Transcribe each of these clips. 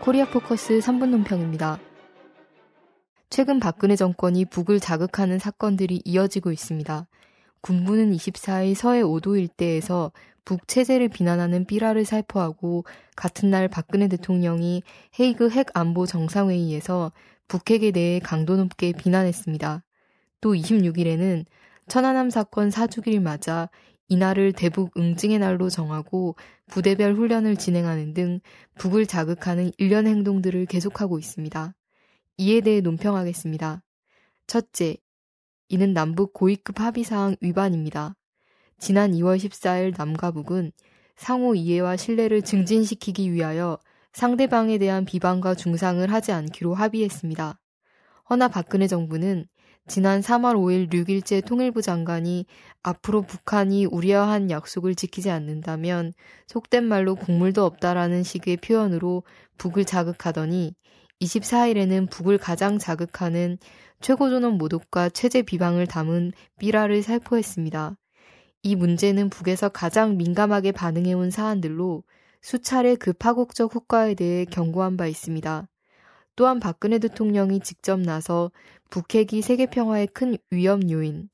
코리아 포커스 3분 논평입니다. 최근 박근혜 정권이 북을 자극하는 사건들이 이어지고 있습니다. 군부는 24일 서해 5도 일대에서 북 체제를 비난하는 삐라를 살포하고 같은 날 박근혜 대통령이 헤이그 핵 안보 정상회의에서 북핵에 대해 강도 높게 비난했습니다. 또 26일에는 천안함 사건 4주기를 맞아 이날을 대북 응징의 날로 정하고 부대별 훈련을 진행하는 등 북을 자극하는 일련 행동들을 계속하고 있습니다. 이에 대해 논평하겠습니다. 첫째, 이는 남북 고위급 합의사항 위반입니다. 지난 2월 14일 남과 북은 상호 이해와 신뢰를 증진시키기 위하여 상대방에 대한 비방과 중상을 하지 않기로 합의했습니다. 허나 박근혜 정부는 지난 3월 5일 6일째 통일부 장관이 앞으로 북한이 우리와 한 약속을 지키지 않는다면 속된 말로 국물도 없다라는 식의 표현으로 북을 자극하더니 24일에는 북을 가장 자극하는 최고존엄 모독과 체제 비방을 담은 삐라를 살포했습니다. 이 문제는 북에서 가장 민감하게 반응해온 사안들로 수차례 그 파국적 효과에 대해 경고한 바 있습니다. 또한 박근혜 대통령이 직접 나서 북핵이 세계 평화의 큰 위험 요인,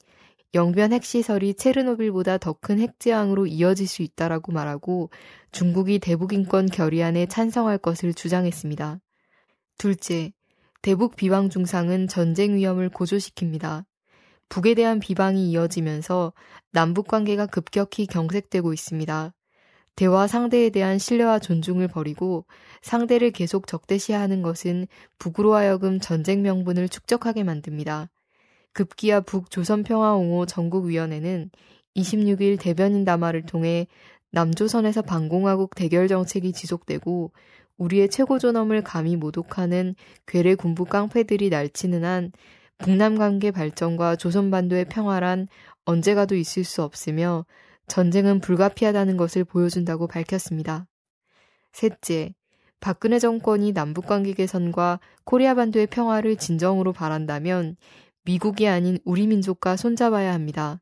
영변 핵시설이 체르노빌보다 더 큰 핵재앙으로 이어질 수 있다라고 말하고 중국이 대북인권 결의안에 찬성할 것을 주장했습니다. 둘째, 대북 비방 중상은 전쟁 위험을 고조시킵니다. 북에 대한 비방이 이어지면서 남북 관계가 급격히 경색되고 있습니다. 대화 상대에 대한 신뢰와 존중을 버리고 상대를 계속 적대시하는 것은 북으로 하여금 전쟁 명분을 축적하게 만듭니다. 급기야 북조선평화옹호 전국위원회는 26일 대변인 담화를 통해 남조선에서 반공화국 대결 정책이 지속되고 우리의 최고 존엄을 감히 모독하는 괴뢰 군부 깡패들이 날치는 한 북남 관계 발전과 조선반도의 평화란 언제 가도 있을 수 없으며 전쟁은 불가피하다는 것을 보여준다고 밝혔습니다. 셋째, 박근혜 정권이 남북관계 개선과 코리아 반도의 평화를 진정으로 바란다면 미국이 아닌 우리 민족과 손잡아야 합니다.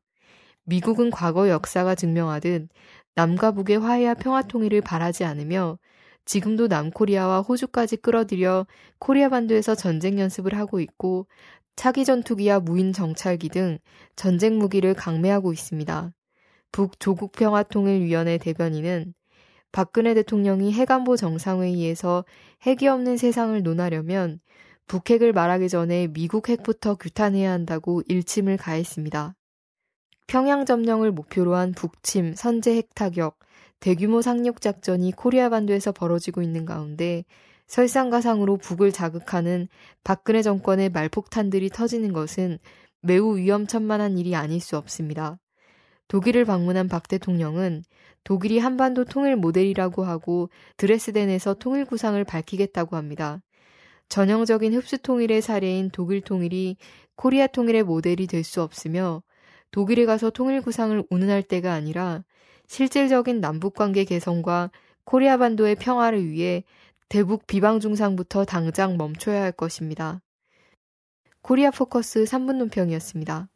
미국은 과거 역사가 증명하듯 남과 북의 화해와 평화 통일을 바라지 않으며 지금도 남코리아와 호주까지 끌어들여 코리아 반도에서 전쟁 연습을 하고 있고 차기 전투기와 무인 정찰기 등 전쟁 무기를 강매하고 있습니다. 북조국평화통일위원회 대변인은 박근혜 대통령이 해관보 정상회의에서 핵이 없는 세상을 논하려면 북핵을 말하기 전에 미국 핵부터 규탄해야 한다고 일침을 가했습니다. 평양 점령을 목표로 한 북침, 선제 핵 타격, 대규모 상륙 작전이 코리아 반도에서 벌어지고 있는 가운데 설상가상으로 북을 자극하는 박근혜 정권의 말폭탄들이 터지는 것은 매우 위험천만한 일이 아닐 수 없습니다. 독일을 방문한 박 대통령은 독일이 한반도 통일 모델이라고 하고 드레스덴에서 통일 구상을 밝히겠다고 합니다. 전형적인 흡수 통일의 사례인 독일 통일이 코리아 통일의 모델이 될 수 없으며 독일에 가서 통일 구상을 운운할 때가 아니라 실질적인 남북 관계 개선과 코리아 반도의 평화를 위해 대북 비방 중상부터 당장 멈춰야 할 것입니다. 코리아 포커스 3분 논평이었습니다.